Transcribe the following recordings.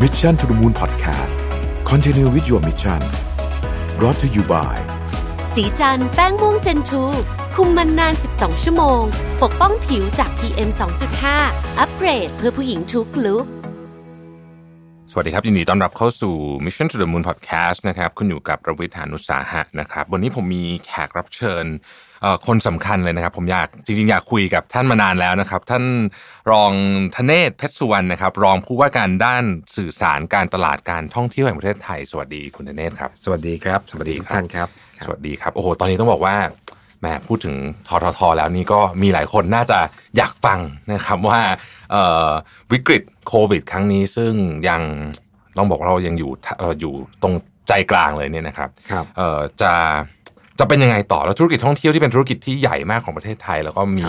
Mission to the Moon Podcast Continue with your mission brought to you by สีจันแป้งม่วงเจนทูคุมมันนาน 12 ชั่วโมง ปกป้องผิวจาก PM 2.5 อัปเกรดเพื่อผู้หญิงทุกลุกสวัสดีครับยินดีต้อนรับเข้าสู่ Mission to the Moon Podcast นะครับ คุณอยู่กับประวิทยานุสาหะนะครับ วันนี้ผมมีแขกรับเชิญเอ่อ คนสำคัญเลยนะครับ ผมอยากจริงๆ อยากคุยกับท่านมานานแล้วนะครับ ท่านรองธเนศเพชรสุวรรณนะครับ รองผู้ว่าการด้านสื่อสารการตลาดการท่องเที่ยวแห่งประเทศไทย สวัสดีคุณธเนศครับ สวัสดีครับ สวัสดีทุกครับท่านครับ สวัสดีครับโอ้โหตอนนี้ต้องบอกว่าแหมพูดถึงททท แล้วนี่ก็มีหลายคนน่าจะอยากฟังนะครับว่าเอ่อวิกฤตโควิด ครั้งนี้ซึ่งยังต้องบอกว่าเรายังอยู่เอ่ออยู่ตรงใจกลางเลยเนี่ยนะครับครับเอ่อจะ จะเป็นยังไงต่อแล้วธุรกิจท่องเที่ยวที่เป็นธุรกิจที่ใหญ่มากของประเทศไทย แล้วก็มี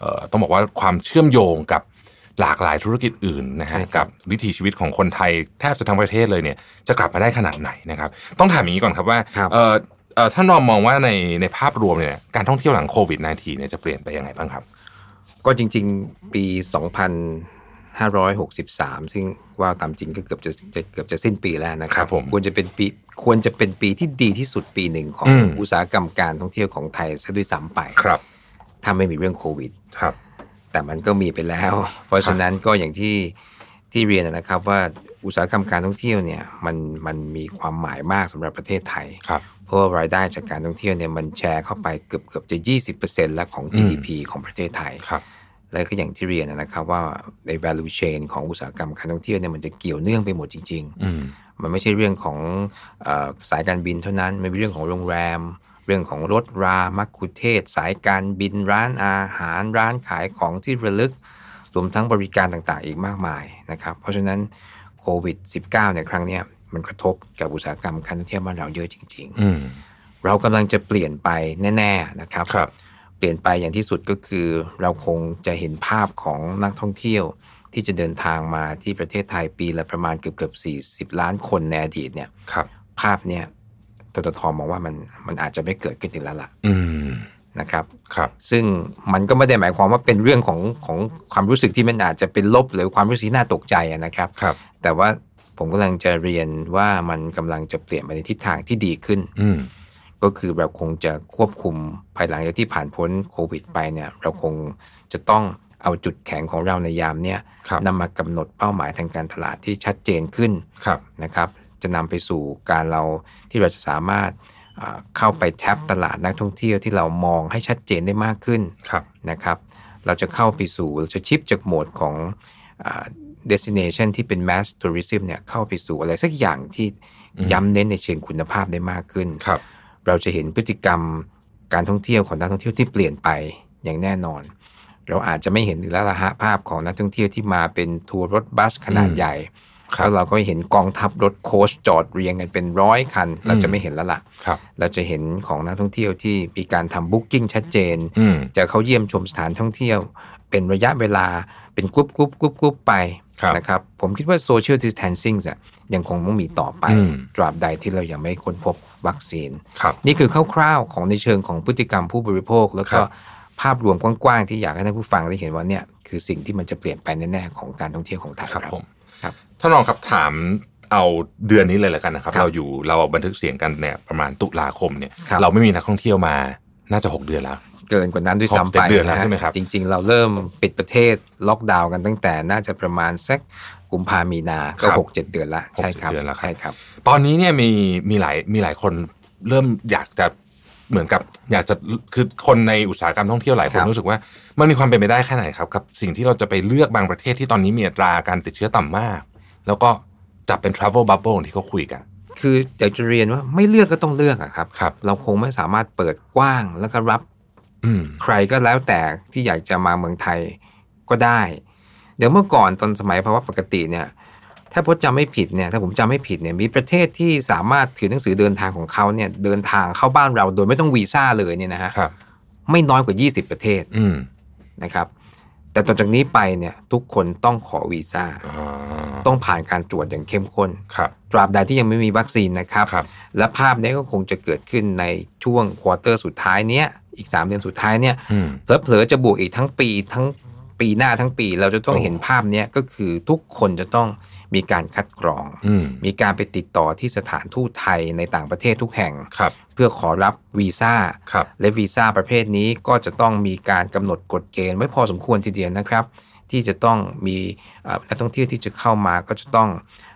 เอ่อต้องบอกว่าความเชื่อมโยงกับหลากหลายธุรกิจอื่นนะใช่ฮะครักับบวิถีชีวิตของคนไทยแทบจะทั้งประเทศเลยเนี่ยจะกลับมาได้ขนาดไหนนะครับต้องถามอย่างนี้ก่อนครับว่าครับเอ่อเอ่อท่านรองมองว่าในในภาพรวมเนี่ยการท่องเที่ยวหลังโควิด -19 เนี่ยจะเปลี่ยนไปยังไงบ้างครับ ก็จริง ๆ ปี 2563 ซึ่งว่าตามจริงก็เกือบจะจะเกือบจะสิ้นปีแล้วนะคครัรับบผมควรจะเป็นปีควรจะเป็นปีที่ดีที่สุดปีหนึ่งของอืมอุตสาหกรรมการท่องเที่ยวของไทยซะด้วยซ้ำไปครับถ้าไม่มีเรื่องโควิดครับ แต่มันก็มีไปแล้ว เพราะฉะนั้นก็อย่างที่ที่เรียนนะครับว่าอุตสาหกรรมการท่องเที่ยวเนี่ยมันมันมีความหมายมากสำหรับประเทศไทยครับเพราะว่ารายได้จากการท่องเที่ยวเนี่ยมันแชร์เข้าไปเกือบเกือบจะ 20%แล้วของ GDP ของประเทศไทยครับ และก็อย่างที่เรียนนะครับว่าใน value chain ของอุตสาหกรรมการท่องเที่ยวเนี่ยมันจะเกี่ยวเนื่องไปหมดจริงอืมๆมันไม่ใช่เรื่องของเออสายการบินเท่านั้นมันเป็นเรื่องของโรงแรม เรื่องของรถรามักคุเทศก์สายการบินร้านอาหารร้านขายของที่ระลึกรวมทั้งบริการต่างๆ อีกมากมายนะครับ เพราะฉะนั้นโควิด -19 ในครั้งเนี้ยมันกระทบกับอุตสาหกรรมการท่องเที่ยวบ้านเราเยอะจริงๆอืมเรากำลังจะเปลี่ยนไปแน่ ๆนะครับครับ เปลี่ยนไปอย่างที่สุดก็คือ เราคงจะเห็นภาพของนักท่องเที่ยว ที่จะเดินทางมาที่ประเทศไทยปีละประมาณเกือบเกือบ40ล้านคนในอดีตเนี่ยครับ ภาพเนี่ยตตทมองว่ามันมันอาจจะไม่เกิดขึ้นอีกแล้วล่ะอืมนะครับครับ ซึ่งมันก็ไม่ได้หมายความว่าเป็นเรื่องของของความรู้สึกที่มันอาจจะเป็นลบหรือความรู้สึกที่น่าตกใจอะนะครับครับ แต่ว่าผมกำลังจะเรียนว่ามันกำลังจะเปลี่ยนไปในทิศทางที่ดีขึ้นอืม ก็คือเราคงจะควบคุมภายหลังจากที่ผ่านพ้นโควิดไปเนี่ยเราคงจะต้องเอาจุดแข็งของเราในยามเนี้ยครับนำมากำหนดเป้าหมายทางการตลาดที่ชัดเจนขึ้นครับนะครับ จะนำไปสู่การเราที่เราจะสามารถอ่าเข้าไปแท็บตลาดนักท่องเที่ยวที่เรามองให้ชัดเจนได้มากขึ้นครับนะครับ เราจะเข้าไปสู่เราจะชิปจากโหมดของอ่า destination ที่เป็น mass tourism เนี่ยเข้าไปสู่อะไรสักอย่างที่ย้ำเน้นในเชิงคุณภาพได้มากขึ้นครับ เราจะเห็นพฤติกรรมการท่องเที่ยวของนักท่องเที่ยวที่เปลี่ยนไปอย่างแน่นอน เราอาจจะไม่เห็นอีกแล้วละฮะภาพของนักท่องเที่ยวที่มาเป็นทัวร์รถบัสขนาดอืมใหญ่ครับแล้วเราก็เห็นกองทัพรถโค้ชจอดเรียงกันเป็นร้อยคัน เราอืมจะไม่เห็นแล้วล่ะครับเราจะเห็นของนักท่องเที่ยวที่มีการทำ booking ชัดเจนอืมจะเข้าเยี่ยมชมสถานท่องเที่ยว เป็นระยะเวลาเป็น group group group group ไปครับนะครับผมคิดว่า social distancing ยังคงต้องมีต่อไปอืมตราบใดที่เรายังไม่ค้นพบ วัคซีนครับนี่คือคร่าวๆของในเชิงของพฤติกรรมผู้บริโภค แล้วก็ครับภาพรวมกว้างๆที่อยากให้ท่านผู้ฟังได้เห็นว่าเนี่ยคือสิ่งที่มันจะเปลี่ยนไปแน่ๆของการท่องเที่ยวของไทยครับครับผมครับท่านรองครับถามเอาเดือนนี้เลยแล้วกันนะครับครับเราอยู่เราบันทึกเสียงกันเนี่ยประมาณตุลาคมเนี่ยครับเราไม่มีนักท่องเที่ยวมาน่าจะหกเดือนแล้ว เกินกว่านั้นด้วยหกซ้ำเจ็ไปดเดือนแล้วะฮะใช่ไหมครับจริง ๆ เราเริ่มปิดประเทศล็อกดาวน์กันตั้งแต่น่าจะประมาณสัก กุมภามีนาก็ครับหกเจ็ดเดือนละใช่ครับหกเจ็ดเดือนแล้วครับใช่ครับ ตอนนี้เนี่ยมีมีหลายมีหลายคนเริ่มอยากจะเหมือนกับอยากจะคือคนในอุตสาหกรรมท่องเที่ยวหลายคนครับรู้สึกว่ามันมีความเป็นไปได้แค่ไหนครับกับ สิ่งที่เราจะไปเลือกบางประเทศที่ตอนนี้มีอัตราการติดเชื้อต่ำมาก แล้วก็จับเป็น travel bubble อย่างที่เขาคุยกัน คืออยากจะเรียนว่าไม่เลือกก็ต้องเลือกอะครับครับเราคงไม่สามารถเปิดกว้างแล้วก็รับอืมใครก็แล้วแต่ที่อยากจะมาเมืองไทยก็ได้ เดี๋ยวเมื่อก่อนตอนสมัยภาวะปกติเนี่ยถ้าพจน์จำไม่ผิดเนี่ยถ้าผมจำไม่ผิดเนี่ยมีประเทศที่สามารถถือหนังสือเดินทางของเขาเนี่ยเดินทางเข้าบ้านเราโดยไม่ต้องวีซ่าเลยเนี่ยนะฮะครับไม่น้อยกว่า 20 ประเทศอืมนะครับ แต่ต่อจากนี้ไปเนี่ยทุกคนต้องขอวีซ่าอ่าต้องผ่านการตรวจอย่างเข้มข้นครับตราบใดที่ยังไม่มีวัคซีนนะครับครับและภาพนี้ก็คงจะเกิดขึ้นในช่วง quarter สุดท้ายเนี้ยอีก 3 เดือนสุดท้ายเนี่ยอืมเผลอๆจะบวกอีกทั้งปีทั้ง ปีหน้าทั้งปีเราจะต้องโอ้เห็นภาพเนี้ยก็คือทุกคนจะต้องมีการคัดกรองอืมมีการไปติดต่อที่สถานทูตไทยในต่างประเทศทุกแห่งครับเพื่อขอรับวีซ่าครับและวีซ่าประเภทนี้ก็จะต้องมีการกำหนดกฎเกณฑ์ไว้พอสมควรทีเดียวนะครับ ที่จะต้องมีเอ่อนักท่องเที่ยวที่จะเข้ามาก็จะต้อง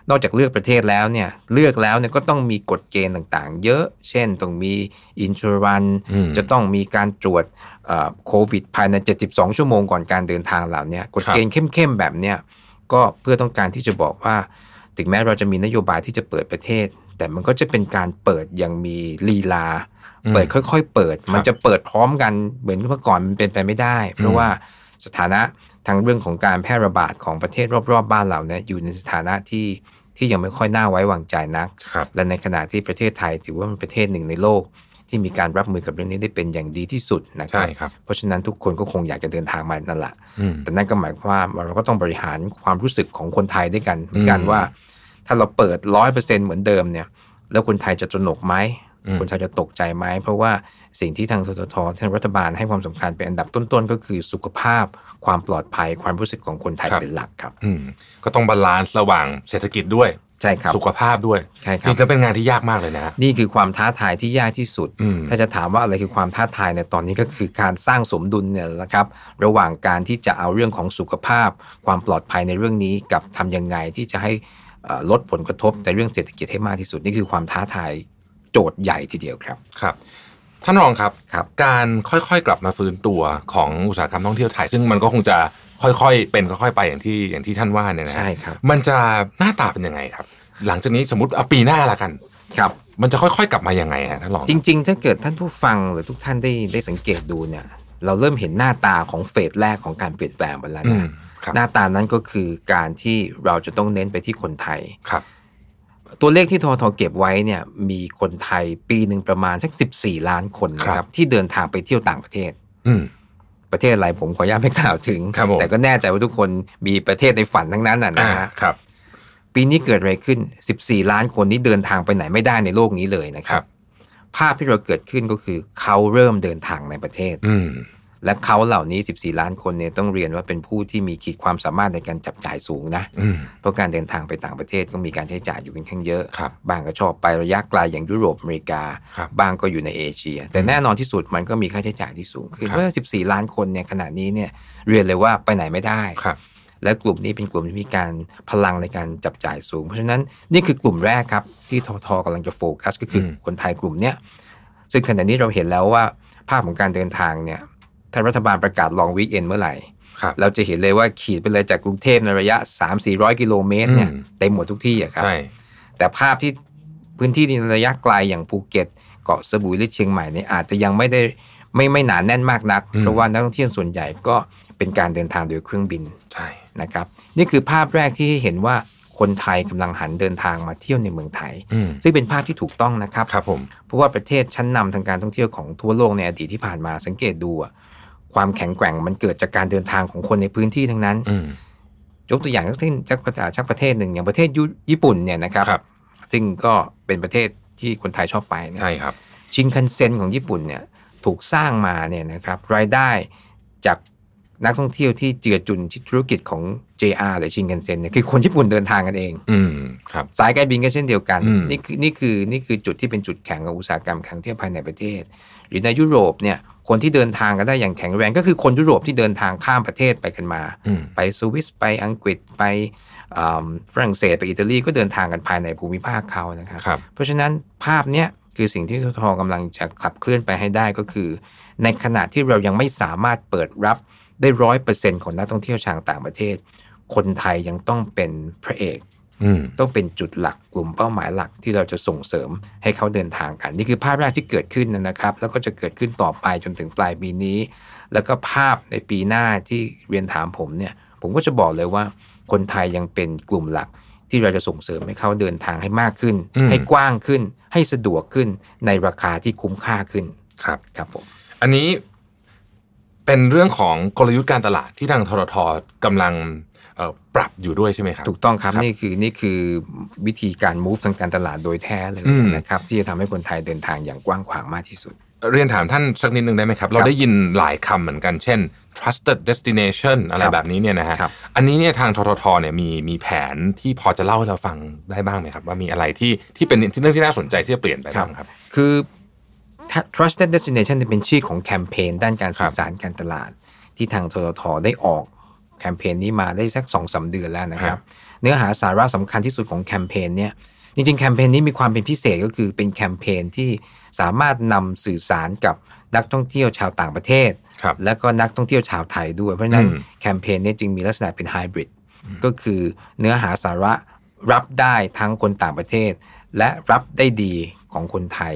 นอกจากเลือกประเทศแล้วเนี่ยเลือกแล้วเนี่ยก็ต้องมีกฎเกณฑ์ต่างๆ เยอะ เช่นต้องมีอินชูรันอืมจะต้องมีการตรวจเอ่อโควิดภายใน 72 ชั่วโมงก่อนการเดินทางเหล่าเนี้ยกฎเกณฑ์เข้มๆแบบเนี้ยก็เพื่อต้องการที่จะบอกว่า ถึงแม้เราจะมีนโยบายที่จะเปิดประเทศ แต่มันก็จะเป็นการเปิดอยังมีลีลาอืมเปิดค่อย ๆ เปิดครับมันจะเปิดพร้อมกันเหมือนเมื่อก่อนมันเป็นไปไม่ได้ เพราะว่าสถานะทางเรื่องของการแพร่ระบาดของประเทศรอบๆบ้านเราเนี่ยอยู่ในสถานะที่ ที่ยังไม่ค่อยน่าไว้วางใจนักครับและในขณะที่ประเทศไทยถือว่าเป็นประเทศหนึ่งในโลก ที่มีการรับมือกับเรื่องนี้ได้เป็นอย่างดีที่สุดนะครัใช่ครับเพราะฉะนั้นทุกคนก็คงอยากจะเดินทางมานั่นแหละอืมแต่นั่นก็หมายความว่าเราก็ต้องบริหารความรู้สึกของคนไทยด้วยกันเหมือนกันอืมว่า ถ้าเราเปิดร้อยเปอร์เซ็นต์เหมือนเดิมเนี่ย แล้วคนไทยจะตระหนกไหมอืม คนไทยจะตกใจไหมเพราะว่าสิ่งที่ทางททททางรัฐบาลให้ความสำคัญเป็นอันดับต้นๆ ก็คือสุขภาพความปลอดภัยความรู้สึกของคนไทยเป็นหลักครับอืมก็ต้อง balance ระหว่างเศรษฐกิจด้วยใช่ครับสุขภาพด้วยใช่ครับริงๆแล้วเป็นงานที่ยากมากเลยนะฮะนี่คือความท้าทายที่ยากที่สุดอืมถ้าจะถามว่าอะไรคือความท้าทายในตอนนี้ก็คือการสร้างสมดุลเนี่ยแหละครับ ระหว่างการที่จะเอาเรื่องของสุขภาพ ความปลอดภัยในเรื่องนี้กับทำยังไงที่จะให้เอ่อลดผลกระทบในเรื่องเศรษฐกิจให้มากที่สุดนี่คือความท้าทาย โจทย์ใหญ่ทีเดียวครับครับท่านรองครับครับการค่อยๆกลับมาฟื้นตัวของอุตสาหกรรมท่องเที่ยวไทย ซึ่งมันก็คงจะค่อยๆ เป็นค่อยๆไปอย่างที่อย่างที่ท่านว่าเนี่ยนะฮะใช่ครับมันจะหน้าตาเป็นยังไงครับ หลังจากนี้สมมติเอาปีหน้าละกันครับ มันจะค่อยๆกลับมายังไงฮะท่านรองจริง ๆ ถ้าเกิดท่านผู้ฟังหรือทุกท่านได้ได้สังเกตดูเนี่ยเราเริ่มเห็นหน้าตาของเฟสแรกของการเปลี่ยนแปลงไปแล้วอืนะมครับหน้าตานั้นก็คือการที่เราจะต้องเน้นไปที่คนไทยครับ ตัวเลขที่ทอทอเก็บไว้เนี่ยมีคนไทยปีหนึ่งประมาณสัก14ล้านคนนะคครัรับบที่เดินทางไปเที่ยวต่างประเทศ อืมประเทศอะไรผมขออนุญาตไม่กล่าวถึงครับผมแต่ก็แน่ใจว่าทุกคนมีประเทศในฝันทั้งนั้นน่ะนะอ่าฮะครับ ปีนี้เกิดอะไรขึ้น 14 ล้านคนนี้เดินทางไปไหนไม่ได้ในโลกนี้เลยนะคครัรับบภาพที่เราเกิดขึ้นก็คือเขาเริ่มเดินทางในประเทศอืม และเขาเหล่านี้ 14 ล้านคนเนี่ยต้องเรียนว่าเป็นผู้ที่มีขีดความสามารถในการจับจ่ายสูงนะอืมเพราะการเดินทางไปต่างประเทศก็มีการใช้จ่ายอยู่กันข้างเยอะครับบางก็ชอบไประยะไกลอย่างยุโรปอเมริกาครับบางก็อยู่ในเอเชีย แต่แน่นอนที่สุดมันก็มีค่าใช้จ่ายที่สูงขึ้นครับเพราะว่า14 ล้านคนเนี่ยขณะนี้เนี่ยเรียนเลยว่าไปไหนไม่ได้ครับและกลุ่มนี้เป็นกลุ่มที่มีการพลังในการจับจ่ายสูง เพราะฉะนั้นนี่คือกลุ่มแรกครับที่ทททกำลังจะโฟกัสก็คืออืมคนไทยกลุ่มเนี้ยซึ่งขณะนี้เราเห็นแล้วว่าภาพของการเดินทางเนี่ย ถ้ารัฐบาลประกาศ long weekend เมื่อไหร่ครับเราจะเห็นเลยว่าขีดไปเลยจากกรุงเทพในระยะ 3-400 กิโลเมตรเนี่ยอืมเต็มหมดทุกที่อะครับใช่แต่ภาพที่พื้นที่ในระยะไกลอย่างภูเก็ต เกาะสมุยหรือเชียงใหม่เนี่ยอาจจะยังไม่ได้ไม่ไม่หนาแน่นมากนัก เพราะว่านักท่องเที่ยวส่วนใหญ่ก็เป็นการเดินทางโดยเครื่องบินใช่นะครับ นี่คือภาพแรกที่ให้เห็นว่าคนไทยกำลังหันเดินทางมาเที่ยวในเมืองไทยอืมซึ่งเป็นภาพที่ถูกต้องนะครับครับผมเพราะว่าประเทศชั้นนำทางการท่องเที่ยวของทั่วโลกในอดีตที่ผ่านมาสังเกตดูอะ ความแข็งแกร่งมันเกิดจากการเดินทางของคนในพื้นที่ทั้งนั้นอืมยกตัวอย่างเช่นจากประจากชักประเทศหนึ่งอย่างประเทศยุญี่ปุ่นเนี่ยนะครับครับซึ่งก็เป็นประเทศที่คนไทยชอบไปเนี่ยใช่ครับชินคันเซ็นของญี่ปุ่นเนี่ยถูกสร้างมาเนี่ยนะครับรายได้จากนักท่องเที่ยวที่เจือจุนที่ธุรกิจของ JR หรือชินคันเซ็นเนี่ยคือคนญี่ปุ่นเดินทางกันเอง อืมครับสายการบินก็เช่นเดียวกันอืมนี่คือนี่คือนี่คือจุดที่เป็นจุดแข็งของอุตสาหกรรมการท่องเที่ยวภายในประเทศ หรือในยุโรปเนี่ย คนที่เดินทางกันได้อย่างแข็งแรงก็คือคนยุโรปที่เดินทางข้ามประเทศไปกันมาอืมไปสวิสไปอังกฤษไปอ่าฝรั่งเศสไปอิตาลีก็เดินทางกันภายในภูมิภาคเขานะครับครับเพราะฉะนั้นภาพเนี้ยคือสิ่งที่ททกำลังจะขับเคลื่อนไปให้ได้ก็คือ ในขณะที่เรายังไม่สามารถเปิดรับได้ร้อยเปอร์เซ็นของนักท่องเที่ยวชาวต่างประเทศ คนไทยยังต้องเป็นพระเอกอืม ต้องเป็นจุดหลักกลุ่มเป้าหมายหลักที่เราจะส่งเสริมให้เขาเดินทางกัน นี่คือภาพแรกที่เกิดขึ้นนะครับ แล้วก็จะเกิดขึ้นต่อไปจนถึงปลายปีนี้ แล้วก็ภาพในปีหน้าที่เรียนถามผมเนี่ยผมก็จะบอกเลยว่าคนไทยยังเป็นกลุ่มหลักที่เราจะส่งเสริมให้เขาเดินทางให้มากขึ้นอืมให้กว้างขึ้น ให้สะดวกขึ้นในราคาที่คุ้มค่าขึ้นครับครับผมอันนี้เป็นเรื่องของกลยุทธ์การตลาดที่ทางทรทกำลังเอ่อ ปรับอยู่ด้วยใช่ไหมครับ ถูกต้องครับครับนี่คือนี่คือวิธีการ move ทางการตลาดโดยแท้เลยอืมนะครับ ที่จะทำให้คนไทยเดินทางอย่างกว้างขวางมากที่สุด เรียนถามท่านสักนิดนึงได้ไหมครับ เราได้ยินหลายคำเหมือนกันเช่น trusted destination อะไรครับแบบนี้เนี่ยนะฮะครับอันนี้เนี่ยทางทททเนี่ยมีมีแผนที่พอจะเล่าให้เราฟังได้บ้างไหมครับ ว่ามีอะไรที่ที่เป็นเรื่องที่น่าสนใจที่จะเปลี่ยนไปบ้างครับ คือ trusted destination เนี่ยเป็นชื่อของแคมเปญด้านการสื่อสารการตลาดที่ทางทททได้ออกแคมเปญนี้มาได้สักสองสาเดือนแล้วนะครับ เนื้อหาสาระสำคัญที่สุดของแคมเปญเนี่ยจริงๆ แคมเปญนี้มีความเป็นพิเศษก็คือเป็นแคมเปญที่สามารถนำสื่อสารกับนักท่องเที่ยวชาวต่างประเทศครับและก็นักท่องเที่ยวชาวไทยด้วย เพราะฉะนั้นอืมแคมเปญนี้จึงมีลักษณะเป็นไฮบริดก็คือเนื้อหาสาระรับได้ทั้งคนต่างประเทศ และรับได้ดีของคนไทย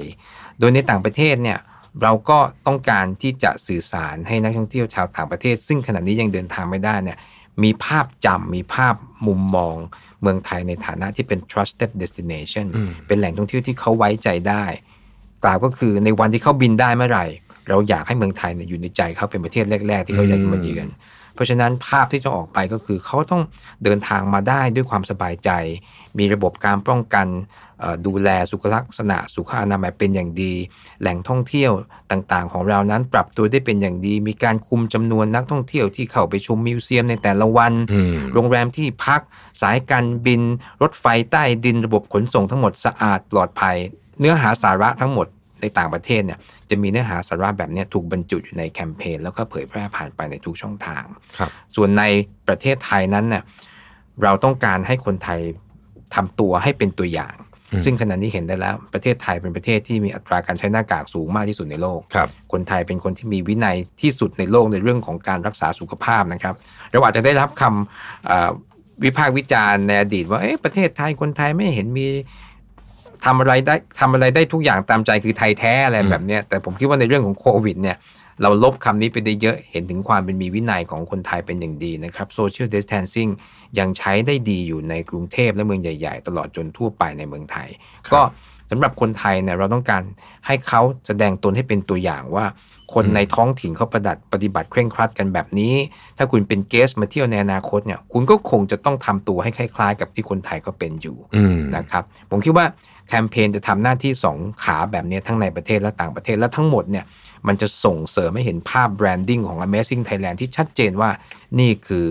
โดยในต่างประเทศเนี่ย เราก็ต้องการที่จะสื่อสารให้นักท่องเที่ยวชาวต่างประเทศ ซึ่งขณะนี้ยังเดินทางไม่ได้เนี่ยมีภาพจำมีภาพมุมมองเมืองไทยในฐานะที่เป็น trusted destination เป็นแหล่งท่องเที่ยวที่เขาไว้ใจได้ กล่าวก็คือในวันที่เขาบินได้เมื่อไหร่ เราอยากให้เมืองไทยเนี่ยอยู่ในใจเขาเป็นประเทศแรก ๆ ที่เขาอยากจะมาเยือน เพราะฉะนั้นภาพที่จะออกไปก็คือเขาต้องเดินทางมาได้ด้วยความสบายใจ มีระบบการป้องกันเอ่อ ดูแลสุขลักษณะ สุขอนามัยเป็นอย่างดี แหล่งท่องเที่ยวต่างๆ ของเรานั้นปรับตัวได้เป็นอย่างดี มีการคุมจำนวนนักท่องเที่ยวที่เข้าไปชมมิวเซียมในแต่ละวันอืมโรงแรมที่พักสายการบิน รถไฟใต้ดินระบบขนส่งทั้งหมดสะอาดปลอดภัย เนื้อหาสาระทั้งหมดในต่างประเทศเนี่ยจะมีเนื้อหาสาระแบบเนี้ยถูกบรรจุอยู่ในแคมเปญแล้วก็เผยแพร่ผ่านไปในทุกช่องทางครับส่วนในประเทศไทยนั้นเนี่ยเราต้องการให้คนไทยทำตัวให้เป็นตัวอย่าง ซึ่งขณะนี้เห็นได้แล้วประเทศไทยเป็นประเทศที่มีอัตราการใช้หน้ากากสูงมากที่สุดในโลกครับคนไทยเป็นคนที่มีวินัยที่สุดในโลกในเรื่องของการรักษาสุขภาพนะครับ เราอาจจะได้รับคำเอ่อวิพากษ์วิจารณ์ในอดีตว่าเอ๊ะประเทศไทยคนไทยไม่เห็นมี ทำอะไรได้ทำอะไรได้ทุกอย่างตามใจคือไทยแท้อะไรแบบเนี้ยแต่ผมคิดว่าในเรื่องของโควิดเนี่ยเราลบคำนี้ไปได้เยอะเห็นถึงความเป็นมีวินัยของคนไทยเป็นอย่างดีนะครับโซเชียล i s ส a n นซิ่งยังใช้ได้ดีอยู่ในกรุงเทพและเมืองใหญ่ ๆ ตลอดจนทั่วไปในเมืองไทย ก็สำหรับคนไทยเนี่ยเราต้องการให้เขาแสดงตนให้เป็นตัวอย่างว่า คนในท้องถิ่นเขาประดัดปฏิบัติเคร่งครัดกันแบบนี้ ถ้าคุณเป็นเกสมาเที่ยวในอนาคตเนี่ยคุณก็คงจะต้องทำตัวให้คล้ายๆ กับที่คนไทยก็เป็นอยู่อืมนะครับผมคิดว่า แคมเปญจะทำหน้าที่สองขาแบบนี้ทั้งในประเทศและต่างประเทศและทั้งหมดเนี่ยมันจะส่งเสริมให้เห็นภาพ branding ของ Amazing Thailand ที่ชัดเจนว่านี่คือ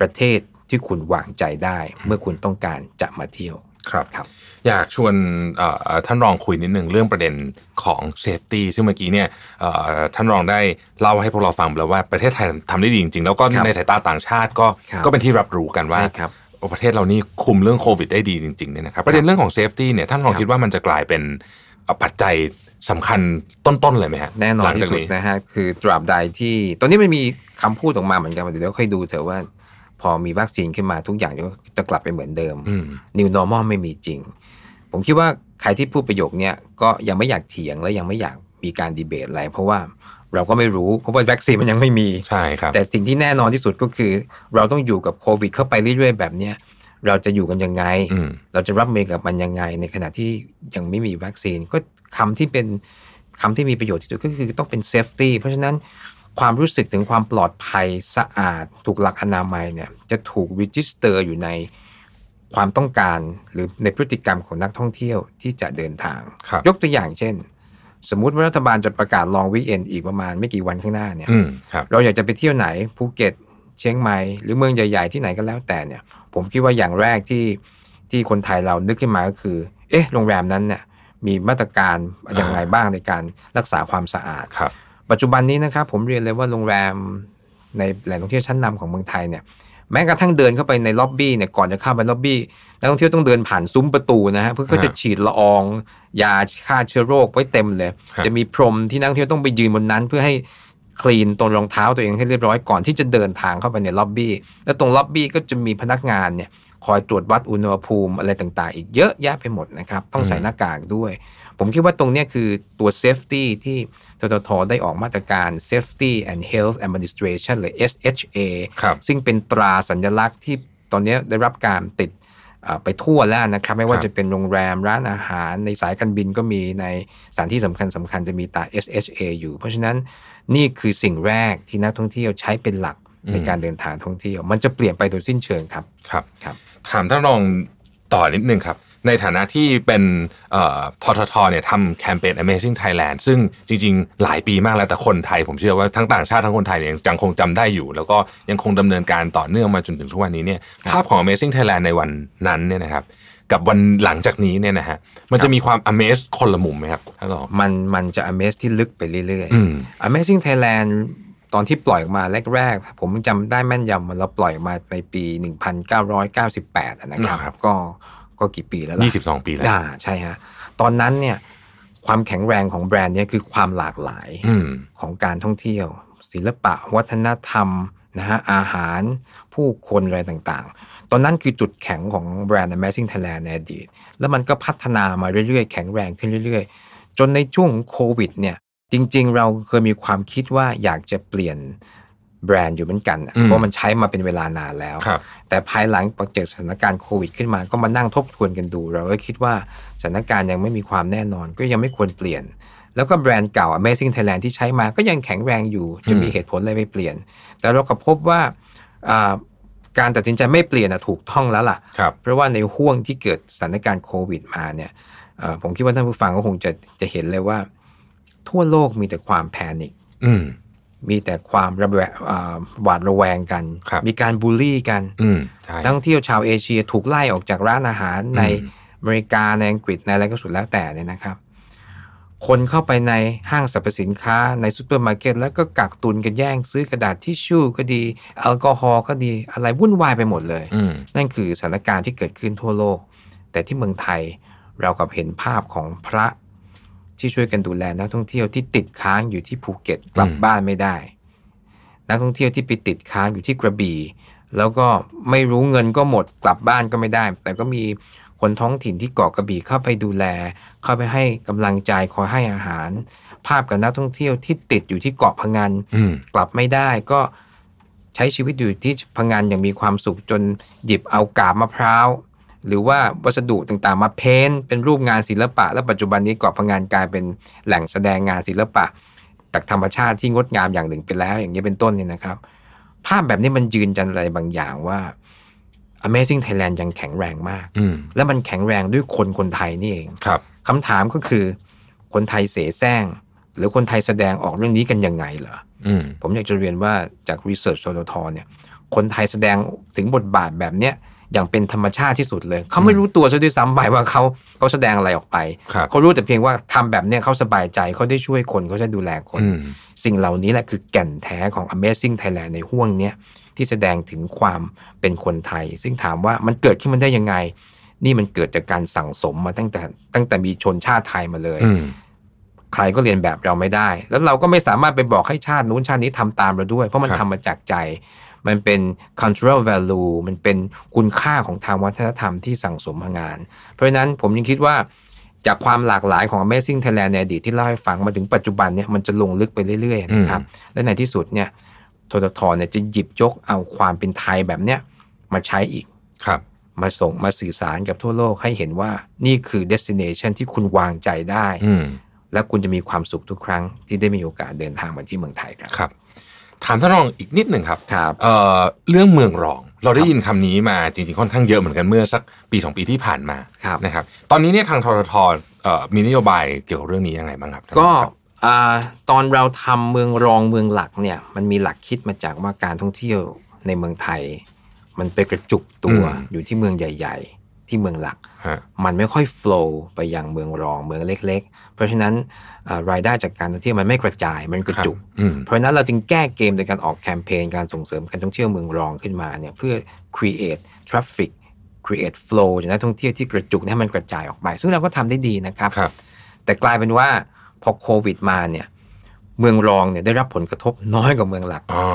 ประเทศที่คุณวางใจได้ เมื่อคุณต้องการจะมาเที่ยวครับครับ อยากชวนเอ่อท่านรองคุยนิดหนึ่งเรื่องประเด็นของ safety ซึ่งเมื่อกี้เนี่ยเอ่อท่านรองได้เล่าให้พวกเราฟังไปแล้วว่าประเทศไทยทำได้ดีจริงๆ แล้วก็ครับในสายตาต่างชาติก็ครับก็เป็นที่รับรู้กันว่าใช่ครับโอ้ ประเทศเรานี่คุมเรื่องโควิดได้ดีจริงๆเนี่ยนะครับประเด็นเรื่องของ safety เนี่ยท่านรองครับคิดว่ามันจะกลายเป็นเอ่อปัจจัยสำคัญต้นๆเลยไหมฮะแน่นอหนลังที่จากสุดนะฮะคือตราบใดที่ ตอนนี้มันมีคำพูดออกมาเหมือนกันเดี๋ยวค่อยดูเถอะว่า พอมีวัคซีนขึ้นมาทุกอย่างก็จะกลับไปเหมือนเดิมอืม New Normal ไม่มีจริง ผมคิดว่าใครที่พูดประโยคเนี้ยก็ยังไม่อยากเถียงและยังไม่อยากมีการดีเบตอะไรเพราะว่า เราก็ไม่รู้เพราะว่าวัคซีนมันยังไม่มีใช่ครับแต่สิ่งที่แน่นอนที่สุดก็คือ เราต้องอยู่กับโควิดเข้าไปเรื่อยๆแบบเนี้ยเราจะอยู่กันยังไงอืมเราจะรับมือกับมันยังไง ในขณะที่ยังไม่มีวัคซีน ก็คำที่เป็นคำที่มีประโยชน์ที่สุดก็คือต้องเป็น safety เพราะฉะนั้นความรู้สึกถึงความปลอดภัยสะอาด ถูกหลักอนามัยเนี่ยจะถูก register อยู่ในความต้องการหรือในพฤติกรรมของนักท่องเที่ยวที่จะเดินทางครับยกตัวอย่างเช่น สมมุติว่ารัฐบาลจะประกาศ long weekend อีกประมาณไม่กี่วันข้างหน้าเนี่ยอืมครับเราอยากจะไปเที่ยวไหนภูเก็ตเชียงใหม่หรือเมืองใหญ่ ๆ ที่ไหนก็แล้วแต่เนี่ย ผมคิดว่าอย่างแรกที่ที่คนไทยเรานึกขึ้นมาก็คือ เอ๊ะ โรงแรมนั้นเนี่ยมีมาตรการอย่างไรบ้างในการรักษาความสะอาดครับ ปัจจุบันนี้นะครับผมเรียนเลยว่าโรงแรมในแหล่งท่องเที่ยวชั้นนำของเมืองไทยเนี่ย แม้กระทั่งเดินเข้าไปในล็อบบี้เนี่ยก่อนจะเข้าไปล็อบบี้นักท่องเที่ยวต้องเดินผ่านซุ้มประตูนะฮะเพื่อเขาจะฉีดละออง ยาฆ่าเชื้อโรคไว้เต็มเลยครับจะมีพรมที่นักท่องเที่ยวต้องไปยืนบนนั้น เพื่อให้คลีนตรงรองเท้าตัวเองให้เรียบร้อยก่อนที่จะเดินทางเข้าไปในล็อบบี้แล้วตรงล็อบบี้ก็จะมีพนักงานเนี่ยคอยตรวจวัดอุณหภูมิอะไรต่างๆ อีกเยอะแยะไปหมดนะครับต้องใส่หน้ากากด้วย ผมคิดว่าตรงเนี้ยคือตัว safety ที่ทททได้ออกมาตรการ safety and health administration หรือ SHA ครับซึ่งเป็นตราสัญลักษณ์ที่ตอนเนี้ยได้รับการติดเอ่อไปทั่วแล้วนะครับ ไม่ว่าครับจะเป็นโรงแรมร้านอาหารในสายการบินก็มีในสถานที่สำคัญสำคัญจะมีตรา SHA อยู่ เพราะฉะนั้นนี่คือสิ่งแรกที่นักท่องเที่ยวใช้เป็นหลักในการเดินทางท่องเที่ยว มันจะเปลี่ยนไปโดยสิ้นเชิงครับครับครับ ถามท่านรองต่อนิดนึงครับ ในฐานะที่เป็นเอ่อทททเนี่ยทำแคมเปญ Amazing Thailand ซึ่งจริง ๆ หลายปีมากแล้วแต่คนไทย ผมเชื่อว่าทั้งต่างชาติทั้งคนไทยเนี่ยยังคงจำได้อยู่ แล้วก็ยังคงดำเนินการต่อเนื่องมาจนถึงทุกวันนี้เนี่ยภาพของ Amazing Thailand ในวันนั้นเนี่ยนะครับกับวันหลังจากนี้เนี่ยนะฮะมันจะมีความ amaze คนละมุมไหมครับท่านรองมันมันจะ Amaze ที่ลึกไปเรื่อยอืมๆ Amazing Thailand ตอนที่ปล่อยออกมาแรกๆ ผมจำได้แม่นยำว่าเราปล่อยออกมาในปี 1998อะนะครับครับก็ ก็กี่ปีแล้วล่ะ22ปีแล้วอ่าใช่ฮะตอนนั้นเนี่ยความแข็งแรงของแบรนด์เนี่ยคือความหลากหลายอืมของการท่องเที่ยว ศิลปะ วัฒนธรรมนะฮะอาหารผู้คนอะไรต่างๆ ตอนนั้นคือจุดแข็งของแบรนด์ Amazing Thailand ในอดีต แล้วมันก็พัฒนามาเรื่อยๆ แข็งแรงขึ้นเรื่อยๆ จนในช่วงของโควิดเนี่ยจริงๆ เราเคยมีความคิดว่าอยากจะเปลี่ยน แบรนด์อยู่เหมือนกันนะอืมเพราะมันใช้มาเป็นเวลานานแล้วครับแต่ภายหลังพอเกิดสถานการณ์โควิดขึ้นมาก็มานั่งทบทวนกันดู เราก็คิดว่าสถานการณ์ยังไม่มีความแน่นอนก็ยังไม่ควรเปลี่ยน แล้วก็แบรนด์เก่า Amazing Thailand ที่ใช้มาก็ยังแข็งแรงอยู่ จะมีเหตุผลอะไรไม่เปลี่ยน แต่เราก็พบว่าอ่าการตัดสินใจไม่เปลี่ยนนะถูกต้องแล้วล่ะครับเพราะว่าในห่วงที่เกิดสถานการณ์โควิดมาเนี่ยเอ่อผมคิดว่าท่านผู้ฟังก็คงจะจะเห็นเลยว่า ทั่วโลกมีแต่ความแพนิคอื มมีแต่ความระแวงอ่าหวาดระแวงกันครับมีการบูลลี่กันอืมใช่นักท่องเที่ยวชาวเอเชียถูกไล่ออกจากร้านอาหารในอืมอเมริกาในอังกฤษในอะไรก็สุดแล้วแต่เนี่ยนะครับ คนเข้าไปในห้างสรรพสินค้าในซูเปอร์มาร์เก็ตแล้วก็กักตุนกันแย่งซื้อกระดาษทิชชู่ก็ดี แอลกอฮอล์ก็ดีอะไรวุ่นวายไปหมดเลยอืมนั่นคือสถานการณ์ที่เกิดขึ้นทั่วโลก แต่ที่เมืองไทยเรากลับเห็นภาพของพระ ที่ช่วยกันดูแลนักท่องเที่ยวที่ติดค้างอยู่ที่ภูเก็ตกลับอืมบ้านไม่ได้ นักท่องเที่ยวที่ไปติดค้างอยู่ที่กระบี่แล้วก็ไม่รู้เงินก็หมดกลับบ้านก็ไม่ได้ แต่ก็มีคนท้องถิ่นที่เกาะกระบี่เข้าไปดูแล เข้าไปให้กำลังใจคอยให้อาหาร ภาพกับนักท่องเที่ยวที่ติดอยู่ที่เกาะพะงันอืมกลับไม่ได้ก็ใช้ชีวิตอยู่ที่พังงานอย่างมีความสุขจนหยิบเอากาบมะพร้าว หรือว่าวัสดุต่างๆ มาเพ้นท์เป็นรูปงานศิลปะ และปัจจุบันนี้เกาะพังงานกลายเป็นแหล่งแสดงงานศิลปะจากธรรมชาติที่งดงามอย่างหนึ่งไปแล้ว อย่างนี้เป็นต้นเนี่ยนะครับ ภาพแบบนี้มันยืนยันอะไรบางอย่างว่า Amazing Thailand ยังแข็งแรงมากอืมและมันแข็งแรงด้วยคนคนไทยนี่เองครับคำถามก็คือ คนไทยเสแสร้ง หรือคนไทยแสดงออกเรื่องนี้กันยังไงเหรออืมผมอยากจะเรียนว่าจาก research result เนี่ย คนไทยแสดงถึงบทบาทแบบเนี้ย อย่างเป็นธรรมชาติที่สุดเลย เขาไม่รู้ตัวซะด้วยซ้ำไปว่าเขาเขาแสดงอะไรออกไปครับเขารู้แต่เพียงว่าทำแบบเนี้ยเขาสบายใจเขาได้ช่วยคนเขาจะดูแลคนอืมสิ่งเหล่านี้แหละคือแก่นแท้ของ Amazing Thailand ในห้วงเนี้ยที่แสดงถึงความเป็นคนไทย ซึ่งถามว่ามันเกิดขึ้นมาได้ยังไง นี่มันเกิดจากการสั่งสมมาตั้งแต่ตั้งแต่มีชนชาติไทยมาเลยอืมใครก็เรียนแบบเราไม่ได้ แล้วเราก็ไม่สามารถไปบอกให้ชาตินู้นชาตินี้ทำตามเราด้วย เพราะมันครับทำมาจากใจ มันเป็น cultural value มันเป็นคุณค่าของทางวัฒนธรรมที่สั่งสมมางาน เพราะฉะนั้นผมยังคิดว่าจากความหลากหลายของ Amazing Thailand ในอดีตที่เล่าให้ฟังมาถึงปัจจุบันเนี่ยมันจะลงลึกไปเรื่อยๆนะครับ และในที่สุดเนี่ยทททเนี่ยจะหยิบยกเอาความเป็นไทยแบบเนี้ยมาใช้อีกครับมาส่งมาสื่อสารกับทั่วโลกให้เห็นว่านี่คือ destination ที่คุณวางใจได้อืมและคุณจะมีความสุขทุกครั้งที่ได้มีโอกาสเดินทางมาที่เมืองไทยครับครับ ถามท่านรองอีกนิดหนึ่งครับครับเอ่อเรื่องเมืองรอง เราได้ยินคำนี้มาจริงๆค่อนข้างเยอะเหมือนกันเมื่อสักปีสองปีที่ผ่านมาครับนะครับ ตอนนี้เนี่ยทางทรทเอ่อมีนโยบายเกี่ยวกับเรื่องนี้ยังไงบ้างครับ ก็ครับอ่าตอนเราทำเมืองรองเมืองหลักเนี่ย มันมีหลักคิดมาจากว่าการท่องเที่ยวในเมืองไทย มันไปกระจุกตัวอยู่ที่เมืองใหญ่ ๆ ที่เมืองหลักฮะมันไม่ค่อย flow ไปยังเมืองรองเมืองเล็ก ๆ เพราะฉะนั้นอ่ารายได้จากการท่องเที่ยวมันไม่กระจายมันกระจุกครับอืมเพราะฉะนั้นเราจึงแก้เกมโดยการออกแคมเปญการส่งเสริมการท่องเที่ยวเมืองรองขึ้นมาเนี่ยเพื่อ create traffic create flow จากนักท่องเที่ยวที่กระจุกให้มันกระจายออกไป ซึ่งเราก็ทำได้ดีนะครับครับแต่กลายเป็นว่าพอโควิดมาเนี่ยเมืองรองเนี่ยได้รับผลกระทบน้อยกว่าเมืองหลักอ่า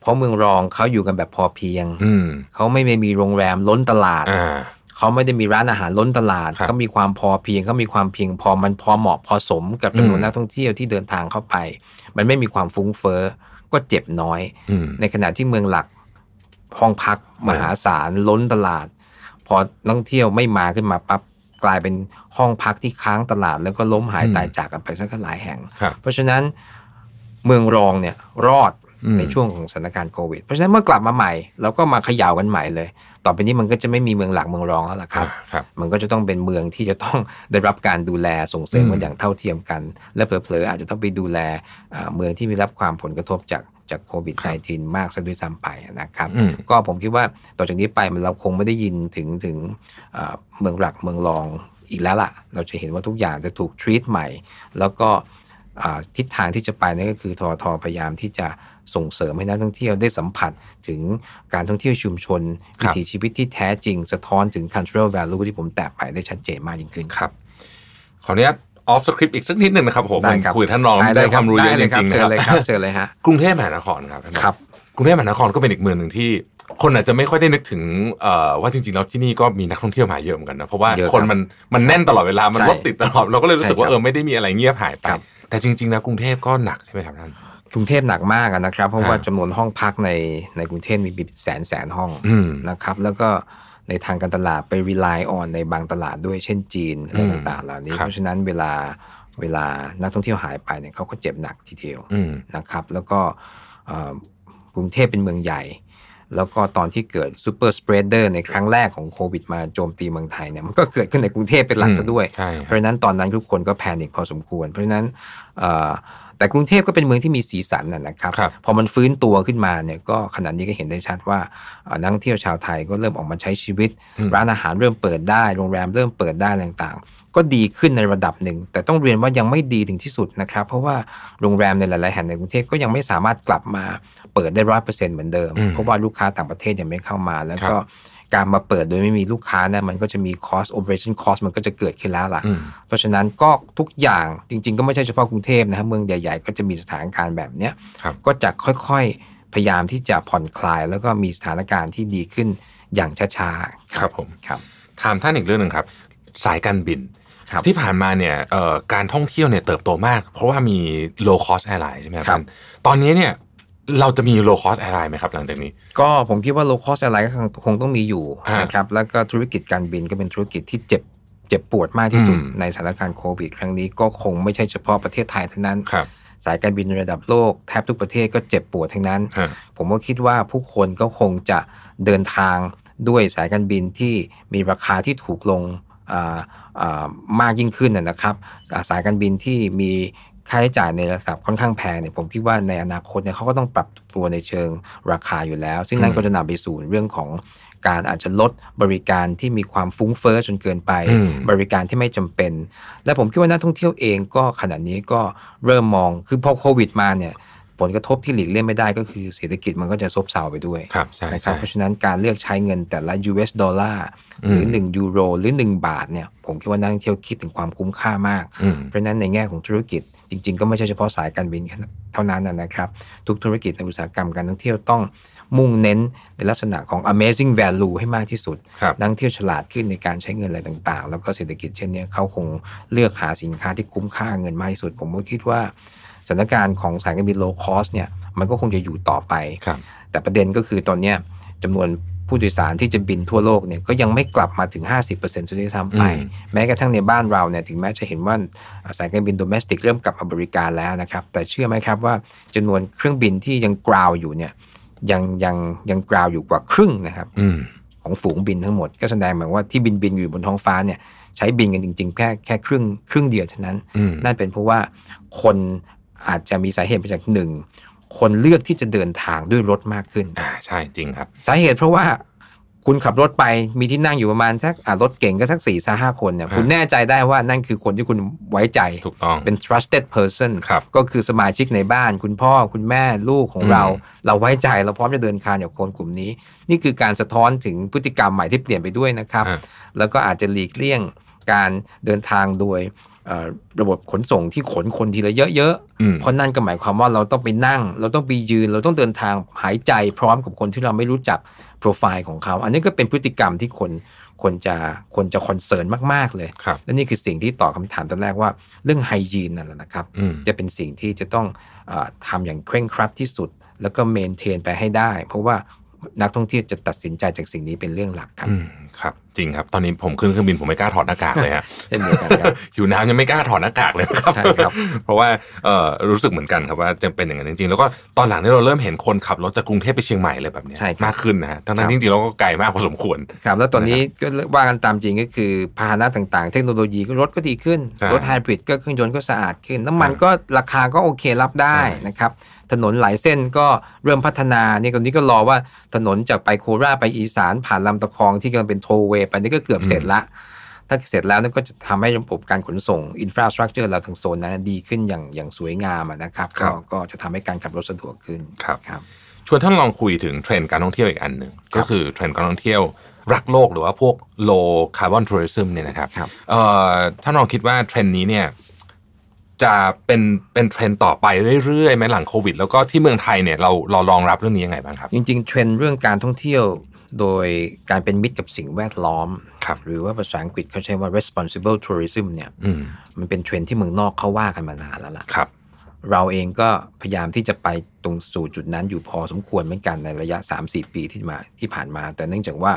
เพราะเมืองรองเขาอยู่กันแบบพอเพียงอืมเขาไม่ได้มีโรงแรมล้นตลาดอ่า เขาไม่ได้มีร้านอาหารล้นตลาดครับเขามีความพอเพียงเขามีความเพียงพอมันพอเหมาะพอสมกับจำนวนอืมนักท่องเที่ยวที่เดินทางเข้าไป มันไม่มีความฟุ้งเฟ้อก็เจ็บน้อยอืมในขณะที่เมืองหลักห้องพักมหาศาลล้นตลาด พอนักท่องเที่ยวไม่มาขึ้นมาปั๊บกลายเป็นห้องพักที่ค้างตลาด แล้วก็ล้มหายอืมตายจากกันไปสักหลายแห่งครับเพราะฉะนั้นเมืองรองเนี่ยรอดอืม ในช่วงของสถานการณ์โควิด เพราะฉะนั้นเมื่อกลับมาใหม่เราก็มาเขย่ากันใหม่เลย ต่อไปนี้มันก็จะไม่มีเมืองหลักเมืองรองแล้วล่ะครับครับมันก็จะต้องเป็นเมืองที่จะต้องได้รับการดูแลส่งเสริมอืมกันอย่างเท่าเทียมกัน และเผลอๆอาจจะต้องไปดูแลอ่าเมืองที่มีรับความผลกระทบจากจากโควิด -19 มากซะด้วยซ้ำไปนะครับอืมก็ผมคิดว่าต่อจากนี้ไปมันเราคงไม่ได้ยินถึงถึงเอ่อเมืองหลักเมืองรองอีกแล้วล่ะ เราจะเห็นว่าทุกอย่างจะถูก treat ใหม่ แล้วก็อ่าทิศทางที่จะไปนั่นก็คือทอทอพยายามที่จะ ส่งเสริมให้นักท่องเที่ยวได้สัมผัสถึงการท่องเที่ยวชุมชนครัวิบถีชีวิตที่แท้จริง สะท้อนถึง cultural value ที่ผมแตะไปได้ชัดเจนมากยิ่งขึ้นครับ ขออนุญาตออฟสคริปต์อีกสักนิดหนึ่งนะครับผมได้ครับคุยกับท่านรองได้ได้เลยความรู้เยอะได้จเลยคริงๆนะเชิคญรับเลยครับเชิญเลยฮะกรุงเทพมหานครครับท่านองครับกรุงเทพมหานครก็เป็นอีกเมืองหนึ่งที่ คนอาจจะไม่ค่อยได้นึกถึงเอ่อว่าจริงๆแล้วที่นี่ก็มีนักท่องเที่ยวมาเยอะเหมือนกันนะเพราะว่าเยอะครับคนมันมันแน่นตลอดเวลามันใช่รถติดตลอดเราก็เลยรู้สึกว่าใช่ครับเออไม่ได้มีอะไรเงียบหายไปครับแต่จริงๆแล้วกรุงเทพก็หนักใช่ไหมครับท่าน กรุงเทพหนักมากอะนะครับ เพราะว่าฮะจำนวนห้องพักในในกรุงเทพมีเป็นแสนแสนห้องอืมนะครับ แล้วก็ในทางการตลาดไป rely on ในบางตลาดด้วยเช่นจีนอะไรอืมต่างๆเหล่านี้ครับเพราะฉะนั้นเวลาเวลานักท่องเที่ยวหายไปเนี่ยเขาก็เจ็บหนักทีเดียวอืมนะครับ แล้วก็เอ่อกรุงเทพเป็นเมืองใหญ่ แล้วก็ตอนที่เกิด super spreader ในครั้งแรกของโควิดมาโจมตีเมืองไทยเนี่ยมันก็เกิดขึ้นในกรุงเทพเป็นหลักซะด้วยใช่เพราะฉะนั้นตอนนั้นทุกคนก็ panic พอสมควร เพราะฉะนั้นเอ่อแต่กรุงเทพก็เป็นเมืองที่มีสีสันนะนะครับครับพอมันฟื้นตัวขึ้นมาเนี่ยก็ขณะนี้ก็เห็นได้ชัดว่าเอ่อนักท่องเที่ยวชาวไทยก็เริ่มออกมาใช้ชีวิต ร้านอาหารเริ่มเปิดได้โรงแรมเริ่มเปิดได้อะไรต่างๆ ก็ดีขึ้นในระดับหนึ่ง แต่ต้องเรียนว่ายังไม่ดีถึงที่สุดนะครับ เพราะว่าโรงแรมในหลาย ๆ แห่งในกรุงเทพก็ยังไม่สามารถกลับมา เปิดได้ร้อยเปอร์เซ็นต์เหมือนเดิมอืมเพราะว่าลูกค้าต่างประเทศยังไม่เข้ามา แล้วครัก็บการมาเปิดโดยไม่มีลูกค้าเนี่ยมันก็จะมี cost operation cost มันก็จะเกิดขึ้นแล้วล่ะอืมเพราะฉะนั้นก็ทุกอย่างจริง ๆ ก็ไม่ใช่เฉพาะกรุงเทพนะครับเมืองใหญ่ๆ ก็จะมีสถานการณ์แบบเนี้ยครับก็จะค่อยๆพยายามที่จะผ่อนคลาย แล้วก็มีสถานการณ์ที่ดีขึ้นอย่างช้าๆครับผมครับถามท่านอีกเรื่องหนึ่งครับ สายการบินครับที่ผ่านมาเนี่ยเอ่อการท่องเที่ยวเนี่ยเติบโตมาก เพราะว่ามี low cost airline ใช่ไหมครับครับท่านตอนนี้เนี่ย เราจะมี low cost airline ไหมครับหลังจากนี้ ก็ผมคิดว่า low cost airline ก็คงคงต้องมีอยู่ฮะนะครับแล้วก็ธุรกิจการบินก็เป็นธุรกิจที่เจ็บเจ็บปวดมากที่สุดอืมในสถานการณ์โควิด ครั้งนี้ก็คงไม่ใช่เฉพาะประเทศไทยเท่านั้นครับสายการบินระดับโลกแทบทุกประเทศก็เจ็บปวดทั้งนั้นฮะผมก็คิดว่าผู้คนก็คงจะเดินทางด้วยสายการบินที่มีราคาที่ถูกลงอ่าอ่ามากยิ่งขึ้นนะนะครับอ่าสายการบินที่มี ค่าใช้จ่ายในระดับค่อนข้างแพงเนี่ยผมคิดว่าในอนาคตเนี่ยเขาก็ต้องปรับตัวในเชิงราคาอยู่แล้ว ซึ่งนั่นอืมก็จะนำไปสู่เรื่องของการอาจจะลดบริการที่มีความฟุ้งเฟ้อจนเกินไปอืมบริการที่ไม่จำเป็น และผมคิดว่านักท่องเที่ยวเองก็ขณะนี้ก็เริ่มมองคือพอโควิดมาเนี่ยผลกระทบที่หลีกเลี่ยงไม่ได้ก็คือเศรษฐกิจมันก็จะซบเซาไปด้วยครับใช่นะครับใช่เพราะฉะนั้นการเลือกใช้เงินแต่ละ US ดอลลาร์หรืออืม1ยูโร หรือ 1 บาทเนี่ยผมคิดว่านักท่องเที่ยวคิดถึงความคุ้มค่ามากอืมเพราะฉะนั้นในแง่ของธุรกิจจ ริง ๆ ก็ไม่ใช่เฉพาะสายการบินเท่านั้นนะนะครับ ทุกธุรกิจในอุตสาหกรรมการท่องเที่ยวต้องมุ่งเน้นในลักษณะของ amazing value ให้มากที่สุดครับนักท่องเที่ยวฉลาดขึ้นในการใช้เงินอะไรต่างๆ แล้วก็เศรษฐกิจเช่นเนี้ยเขาคงเลือกหาสินค้าที่คุ้มค่าเงินมากที่สุด ผมก็คิดว่าสถานการณ์ของสายการบิน low cost เนี่ยมันก็คงจะอยู่ต่อไปครับแต่ประเด็นก็คือตอนเนี้ยจำนวน ผู้โดยสารที่จะบินทั่วโลกเนี่ยก็ยังไม่กลับมาถึง 50%ซะด้วยซ้ำไปอืมแม้กระทั่งในบ้านเราเนี่ยถึงแม้จะเห็นว่าสายการบินโดเมสติกเริ่มกลับมาบริการแล้วนะครับ แต่เชื่อไหมครับว่าจำนวนเครื่องบินที่ยังกราวอยู่เนี่ยยังยังยังกราวอยู่กว่าครึ่งนะครับอืมของฝูงบินทั้งหมด ก็แสดงหมายว่าที่บินบินอยู่บนท้องฟ้าเนี่ยใช้บินกันจริง ๆ แค่แค่ครึ่งครึ่งเดียวเท่านั้นอืมนั่นเป็นเพราะว่าคนอาจจะมีสาเหตุมาจากหนึ่ง คนเลือกที่จะเดินทางด้วยรถมากขึ้นอ่าใช่จริงครับ สาเหตุเพราะว่าคุณขับรถไปมีที่นั่งอยู่ประมาณสักอ่ารถเก่งก็สักสี่ห้าคนเนี่ยฮะคุณแน่ใจได้ว่านั่นคือคนที่คุณไว้ใจถูกต้องเป็น trusted person ครับก็คือสมาชิกในบ้าน คุณพ่อคุณแม่ลูกของอืมเรา เราไว้ใจเราพร้อมจะเดินทางกับคนกลุ่มนี้ นี่คือการสะท้อนถึงพฤติกรรมใหม่ที่เปลี่ยนไปด้วยนะครับฮะแล้วก็อาจจะหลีกเลี่ยงการเดินทางโดยเอ่อ ระบบขนส่งที่ขนคนทีละเยอะอืมๆเพราะนั่นก็หมายความว่าเราต้องไปนั่ง เราต้องไปยืน เราต้องเดินทางหายใจพร้อมกับคนที่เราไม่รู้จักโปรไฟล์ของเขา อันนี้ก็เป็นพฤติกรรมที่คนคนจะคนจะคอนเซิร์นมากๆเลยครับและนี่คือสิ่งที่ตอบคำถามตอนแรกว่าเรื่องไฮยีนนั่นแหละนะครับอืมจะเป็นสิ่งที่จะต้องเออทำอย่างเคร่งครัดที่สุด แล้วก็เมนเทนไปให้ได้ เพราะว่านักท่องเที่ยวจะตัดสินใจจากสิ่งนี้เป็นเรื่องหลักครับอืม ครับ จริงครับ ตอนนี้ผมขึ้นเครื่องบินผมไม่กล้าถอดหน้ากากเลยฮะเช่นเดียวกันครับหิวน้ำยังไม่กล้าถอดหน้ากากเลยนะครับใช่ครับ เพราะว่าเอ่อรู้สึกเหมือนกันครับว่าจะเป็นอย่างนั้นจริงๆ แล้วก็ตอนหลังที่เราเริ่มเห็นคนขับรถจากกรุงเทพไปเชียงใหม่เลยแบบเนี้ยใช่ครับมากขึ้นนะฮะทั้ครังๆบที่จริงๆเราก็ไกลมากพอสมควรครับแล้วตอนนี้ก็ว่ากันตามจริงก็คือพาหนะต่างๆ เทคโนโลยีก็รถก็ดีขึ้นใช่รถไฮบริดก็เครื่องยนต์ก็สะอาดขึ้นน้ำมันใช่ก็ราคาก็โอเครับได้ใช่นะครับถนนหลายเส้นก็เริ่มพัฒนานี่ตอนนี้ก็รอว่าถนนจากไปโคราชไปอีสานผ่านลำตะคองที่กำลังเป็น tollway ไปนี่ก็เกือบเสร็จละถ้าเสร็จแล้วนั่นก็จะทำให้ระบบการขนส่ง infrastructure เราทางโซนนั้นดีขึ้นอย่างอย่างสวยงามอะนะครับครัก็บก็จะทำให้การขับรถสะดวกขึ้นครับครับชวนท่านลองคุยถึงเทรนด์การท่องเที่ยวอีกอันหนึ่งก็คือเทรนด์การท่องเที่ยวรักโลกหรือว่าพวก low carbon tourism เนี่ยนะครับครับเอ่อท่านลองคิดว่าเทรนด์นี้เนี่ยจะเป็นเป็นเทรนด์ต่อไปเรื่อยๆไหมหลังโควิด แล้วก็ที่เมืองไทยเนี่ยเราเรารองรับเรื่องนี้ยังไงบ้างครับ จริงๆเทรนด์เรื่องการท่องเที่ยว โดยการเป็นมิตรกับสิ่งแวดล้อมครับหรือว่าภาษาอังกฤษเขาใช้ว่า responsible tourism เนี่ยอืมมันเป็นเทรนด์ที่เมืองนอกเขาว่ากันมานานแล้วล่ะครับ เราเองก็พยายามที่จะไปตรงสู่จุดนั้นอยู่พอสมควรเหมือนกันในระยะ 3-4 ปีที่มาที่ผ่านมา แต่เนื่องจากว่า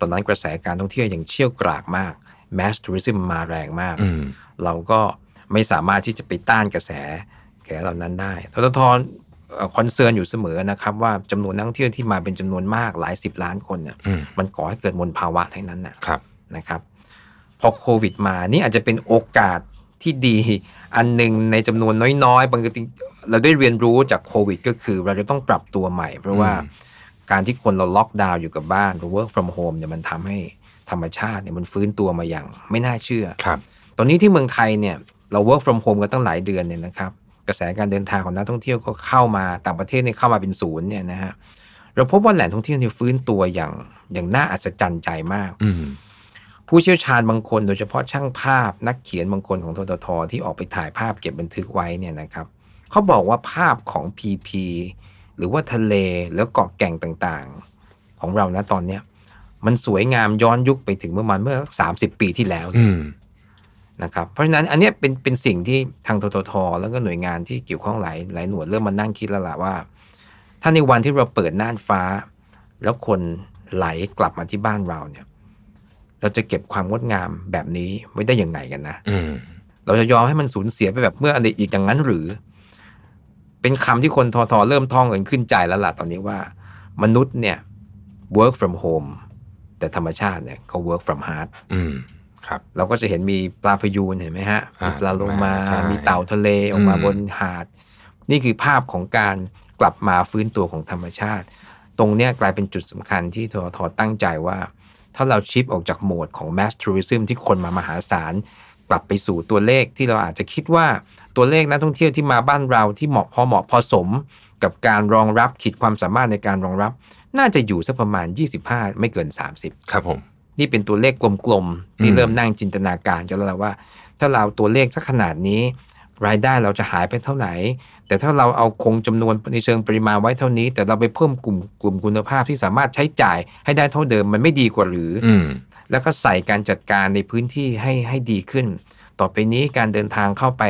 ตอนนั้นกระแสการท่องเที่ยวยังเชี่ยวกรากมาก mass tourism มาแรงมากอืมเราก็ไม่สามารถที่จะไปต้านกระแสแกเหล่านั้นได้ททท concern อยู่เสมอนะครับ ว่าจำนวนนักท่องเที่ยวที่มาเป็นจำนวนมากหลายสิบล้านคนเนี่ยอืมมันก่อให้เกิดมลภาวะทั้งนั้นนะครับนะครับ พอโควิดมานี่อาจจะเป็นโอกาสที่ดีอันหนึ่งในจำนวนน้อยๆบางทีเราได้เรียนรู้จากโควิด ก็คือ เราจะต้องปรับตัวใหม่ เพราะว่าอืมการที่คนเราล็อกดาวน์อยู่กับบ้านหรือ work from home เนี่ยมันทำให้ธรรมชาติเนี่ยมันฟื้นตัวมาอย่างไม่น่าเชื่อครับ ตอนนี้ที่เมืองไทยเนี่ยเรา work from home กันตั้งหลายเดือนเนี่ยนะครับ กระแสการเดินทางของนักท่องเที่ยวก็เข้ามาต่างประเทศเนี่ยเข้ามาเป็นศูนย์เนี่ยนะฮะเราพบว่าแหล่งท่องเที่ยวเนี่ยฟื้นตัวอย่างอย่างน่าอัศจรรย์ใจมาก อืมผู้เชี่ยวชาญบางคนโดยเฉพาะช่างภาพนักเขียนบางคนของทททที่ออกไปถ่ายภาพเก็บบันทึกไว้เนี่ยนะครับเขาบอกว่าภาพของ PP หรือว่าทะเลแล้วเกาะแก่งต่างๆ ของเรานะตอนเนี้ยมันสวยงามย้อนยุคไปถึงประมาณเมื่อ30ปีที่แล้วอืม นะครับเพราะฉะนั้นอันเนี้ยเป็นเป็นสิ่งที่ทางทททแล้วก็หน่วยงานที่เกี่ยวข้องหลายหลายหน่วยเริ่มมานั่งคิดแล้วล่ะว่า ถ้าในวันที่เราเปิดน่านฟ้า แล้วคนไหลกลับมาที่บ้านเราเนี่ย เราจะเก็บความงดงามแบบนี้ไว้ได้ยังไงกันนะอืมเราจะยอมให้มันสูญเสียไปแบบเมื่ออดีตอีกอย่างนั้นหรือ เป็นคำที่คนทอทอเริ่มท่องกันขึ้นใจแล้วล่ะตอนนี้ว่า มนุษย์เนี่ย work from home แต่ธรรมชาติเนี่ยเขา work from heart อืม ครับเราก็จะเห็นมีปลาพยูนเห็นไหมฮะอ่ามีมีปลาโลมาใช่มีเต่าทะเลออกมาอืมบนหาด นี่คือภาพของการกลับมาฟื้นตัวของธรรมชาติ ตรงเนี้ยกลายเป็นจุดสำคัญที่ททตั้งใจว่า ถ้าเราชิปออกจากโหมดของ mass tourism ที่คนมามหาศาลกลับไปสู่ตัวเลขที่เราอาจจะคิดว่าตัวเลขนักท่องเที่ยวที่มาบ้านเราที่เหมาะพอเหมาะพอสม กับการรองรับขีดความสามารถในการรองรับ น่าจะอยู่สักประมาณ 25 ไม่เกิน 30 ครับผม นี่เป็นตัวเลขกลมๆที่อืมเริ่มนั่งจินตนาการกันแล้วล่ะว่า ถ้าเราตัวเลขสักขนาดนี้ รายได้เราจะหายไปเท่าไหร่แต่ถ้าเราเอาคงจำนวนในเชิงปริมาณไว้เท่านี้ แต่เราไปเพิ่มกลุ่มกลุ่มคุณภาพที่สามารถใช้จ่ายให้ได้เท่าเดิมมันไม่ดีกว่าหรือออืมแล้วก็ใส่การจัดการในพื้นที่ให้ให้ดีขึ้น ต่อไปนี้การเดินทางเข้าไป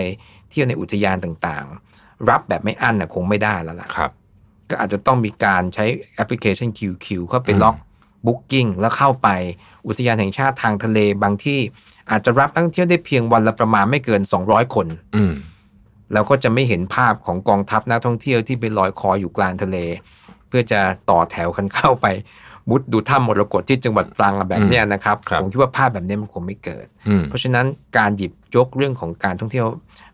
เที่ยวในอุทยานต่างๆ รับแบบไม่อั้นนะคงไม่ได้แล้วล่ะครับก็อาจจะต้องมีการใช้แอปพลิเคชัน QQ เข้าไปล็อกบุ๊กิ้งแล้วเข้าไป อุทยานแห่งชาติทางทะเลบางที่อาจจะรับนักท่องเที่ยวได้เพียงวันละประมาณไม่เกิน 200 คนอืมเราก็จะไม่เห็นภาพของกองทัพนักท่องเที่ยวที่ไปลอยคออยู่กลางทะเล เพื่อจะต่อแถวกันเข้าไป มุดดูถ้ำมรกตที่จังหวัดตรังอะแบบเนี้ยนะครับครับผมคิดว่าภาพแบบนี้มันคงไม่เกิดอืมเพราะฉะนั้นการหยิบยกเรื่องของการท่องเที่ยว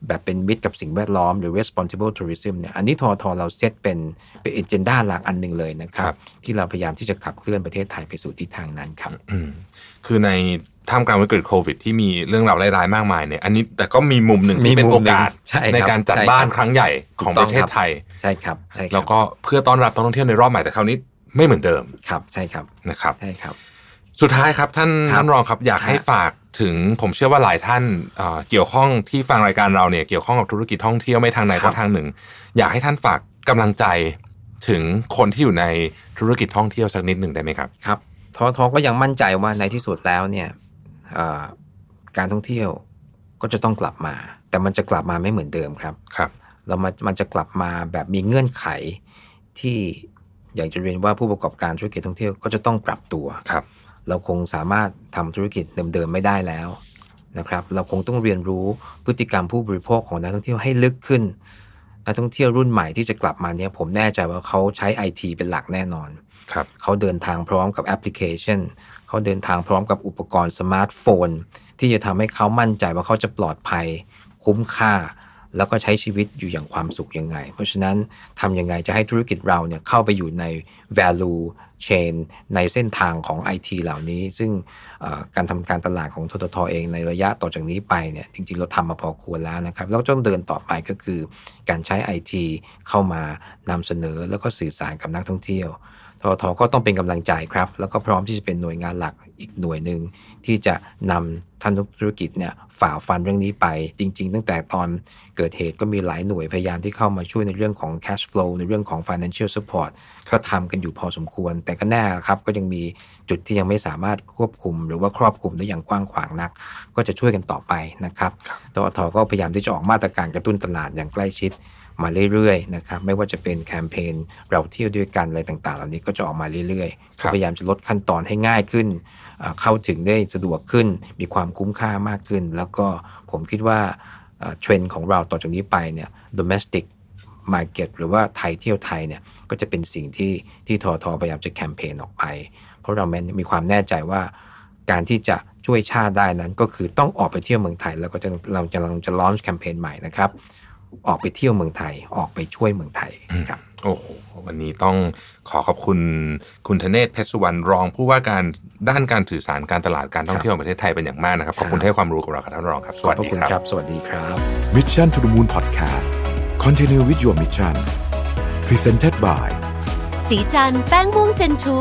แบบเป็นมิตรกับสิ่งแวดล้อมหรือ responsible tourism เนี่ยอันนี้ทอทอเราเซตเป็นเป็นเอเจนดาหลักอันหนึ่งเลยนะครับครับที่เราพยายามที่จะขับเคลื่อนประเทศไทยไปสู่ทิศทางนั้นครับอืมคือในท่ามกลางวิกฤตโควิดที่มีเรื่องราวร้ายๆมากมายเนี่ยอันนี้แต่ก็มีมุมหนึ่งมีที่เป็นมุโอมหนึ่งกาสใช่ครับในการจัดใช่ครับบ้านครั้งใหญ่ของถูกต้ปองระเทศครับไทยใช่ครับใช่ครับแล้วก็เพื่อต้อนรับนักท่องเที่ยวในรอบใหม่แต่คราวนี้ ไม่เหมือนเดิมครับใช่ครับนะครับใช่ครับ สุดท้ายครับท่านครับท่านรองครับอยากฮะให้ฝากถึงผมเชื่อว่าหลายท่านเอ่อเกี่ยวข้องที่ฟังรายการเราเนี่ยเกี่ยวข้องกับธุรกิจท่องเที่ยวไม่ทางใดก็ทางหนึ่ง อยากให้ท่านฝากกำลังใจถึงคนที่อยู่ในธุรกิจท่องเที่ยวสักนิดหนึ่งได้ไหมครับครับทอทอก็ยังมั่นใจว่าในที่สุดแล้วเนี่ยเอ่อการท่องเที่ยวก็จะต้องกลับมา แต่มันจะกลับมาไม่เหมือนเดิมครับครับเรามามันจะกลับมาแบบมีเงื่อนไขที่ อยากจะเรียนว่าผู้ประกอบการธุรกิจท่องเที่ยวก็จะต้องปรับตัวครับ เราคงสามารถทำธุรกิจเดิมๆไม่ได้แล้วนะครับ เราคงต้องเรียนรู้พฤติกรรมผู้บริโภคของนักท่องเที่ยวให้ลึกขึ้นนักท่องเที่ยวรุ่นใหม่ที่จะกลับมาเนี่ยผมแน่ใจว่าเขาใช้ไอทีเป็นหลักแน่นอนครับเขาเดินทางพร้อมกับแอปพลิเคชัน เขาเดินทางพร้อมกับอุปกรณ์สมาร์ทโฟน ที่จะทำให้เขามั่นใจว่าเขาจะปลอดภัย คุ้มค่า แล้วก็ใช้ชีวิตอยู่อย่างความสุขยังไง เพราะฉะนั้นทำยังไงจะให้ธุรกิจเราเนี่ยเข้าไปอยู่ใน value chain ในเส้นทางของ IT เหล่านี้ ซึ่งการทำการตลาดของทททเองในระยะต่อจากนี้ไปเนี่ยจริงๆ เราทำมาพอควรแล้วนะครับแล้วต้องเดินต่อไปก็คือ การใช้ IT เข้ามานำเสนอแล้วก็สื่อสารกับนักท่องเที่ยว ททก็ต้องเป็นกำลังใจครับ แล้วก็พร้อมที่จะเป็นหน่วยงานหลักอีกหน่วยหนึ่งที่จะนำท่านธุรกิจเนี่ยฝ่าฟันเรื่องนี้ไป จริง ๆ ตั้งแต่ตอนเกิดเหตุก็มีหลายหน่วยพยายามที่เข้ามาช่วยในเรื่องของ cash flow ในเรื่องของ financial support ก็ทำกันอยู่พอสมควร แต่ก็แน่ครับก็ยังมีจุดที่ยังไม่สามารถควบคุม หรือว่าครอบคุมได้อย่างกว้างขวางนัก ก็จะช่วยกันต่อไปนะครับททก็พยายามที่จะออกมาตรการกระตุ้นตลาดอย่างใกล้ชิด มาเรื่อยๆนะครับไม่ว่าจะเป็นแคมเปญเราเที่ยวด้วยกันอะไรต่างๆ เหล่านี้ก็จะออกมาเรื่อยๆครับพยายามจะลดขั้นตอนให้ง่ายขึ้นเอ่อเข้าถึงได้สะดวกขึ้น มีความคุ้มค่ามากขึ้น แล้วก็ผมคิดว่าเอ่อเทรนด์ของเราต่อจากนี้ไปเนี่ย domestic market หรือว่าไทยเที่ยวไทยเนี่ยก็จะเป็นสิ่งที่ที่ทอทอพยายามจะแคมเปญออกไป เพราะเราแมนมีความแน่ใจว่าการที่จะช่วยชาติได้นั้นก็คือต้องออกไปเที่ยวเมืองไทย แล้วก็จะเราจะกำลังจะลอนช์แคมเปญใหม่นะครับ ออกไปเที่ยวเมืองไทยออกไปช่วยเมืองไทยครับโอ้โหวันนี้ต้องขอขอบคุณคุณธเนศเพชรสุวรรณรองผู้ว่าการด้านการสื่อสารการตลาดการท่องเที่ยวแห่งประเทศไทยเป็นอย่างมากนะครับ ขอบคุณที่ให้ความรู้กับเราครับท่านรองครับสขอบวัสพระดีคุณคครัรับบสวัสดีครับ Mission to the Moon Podcast Continue with your mission Presented by สีจันแป้งม่วงเจนทู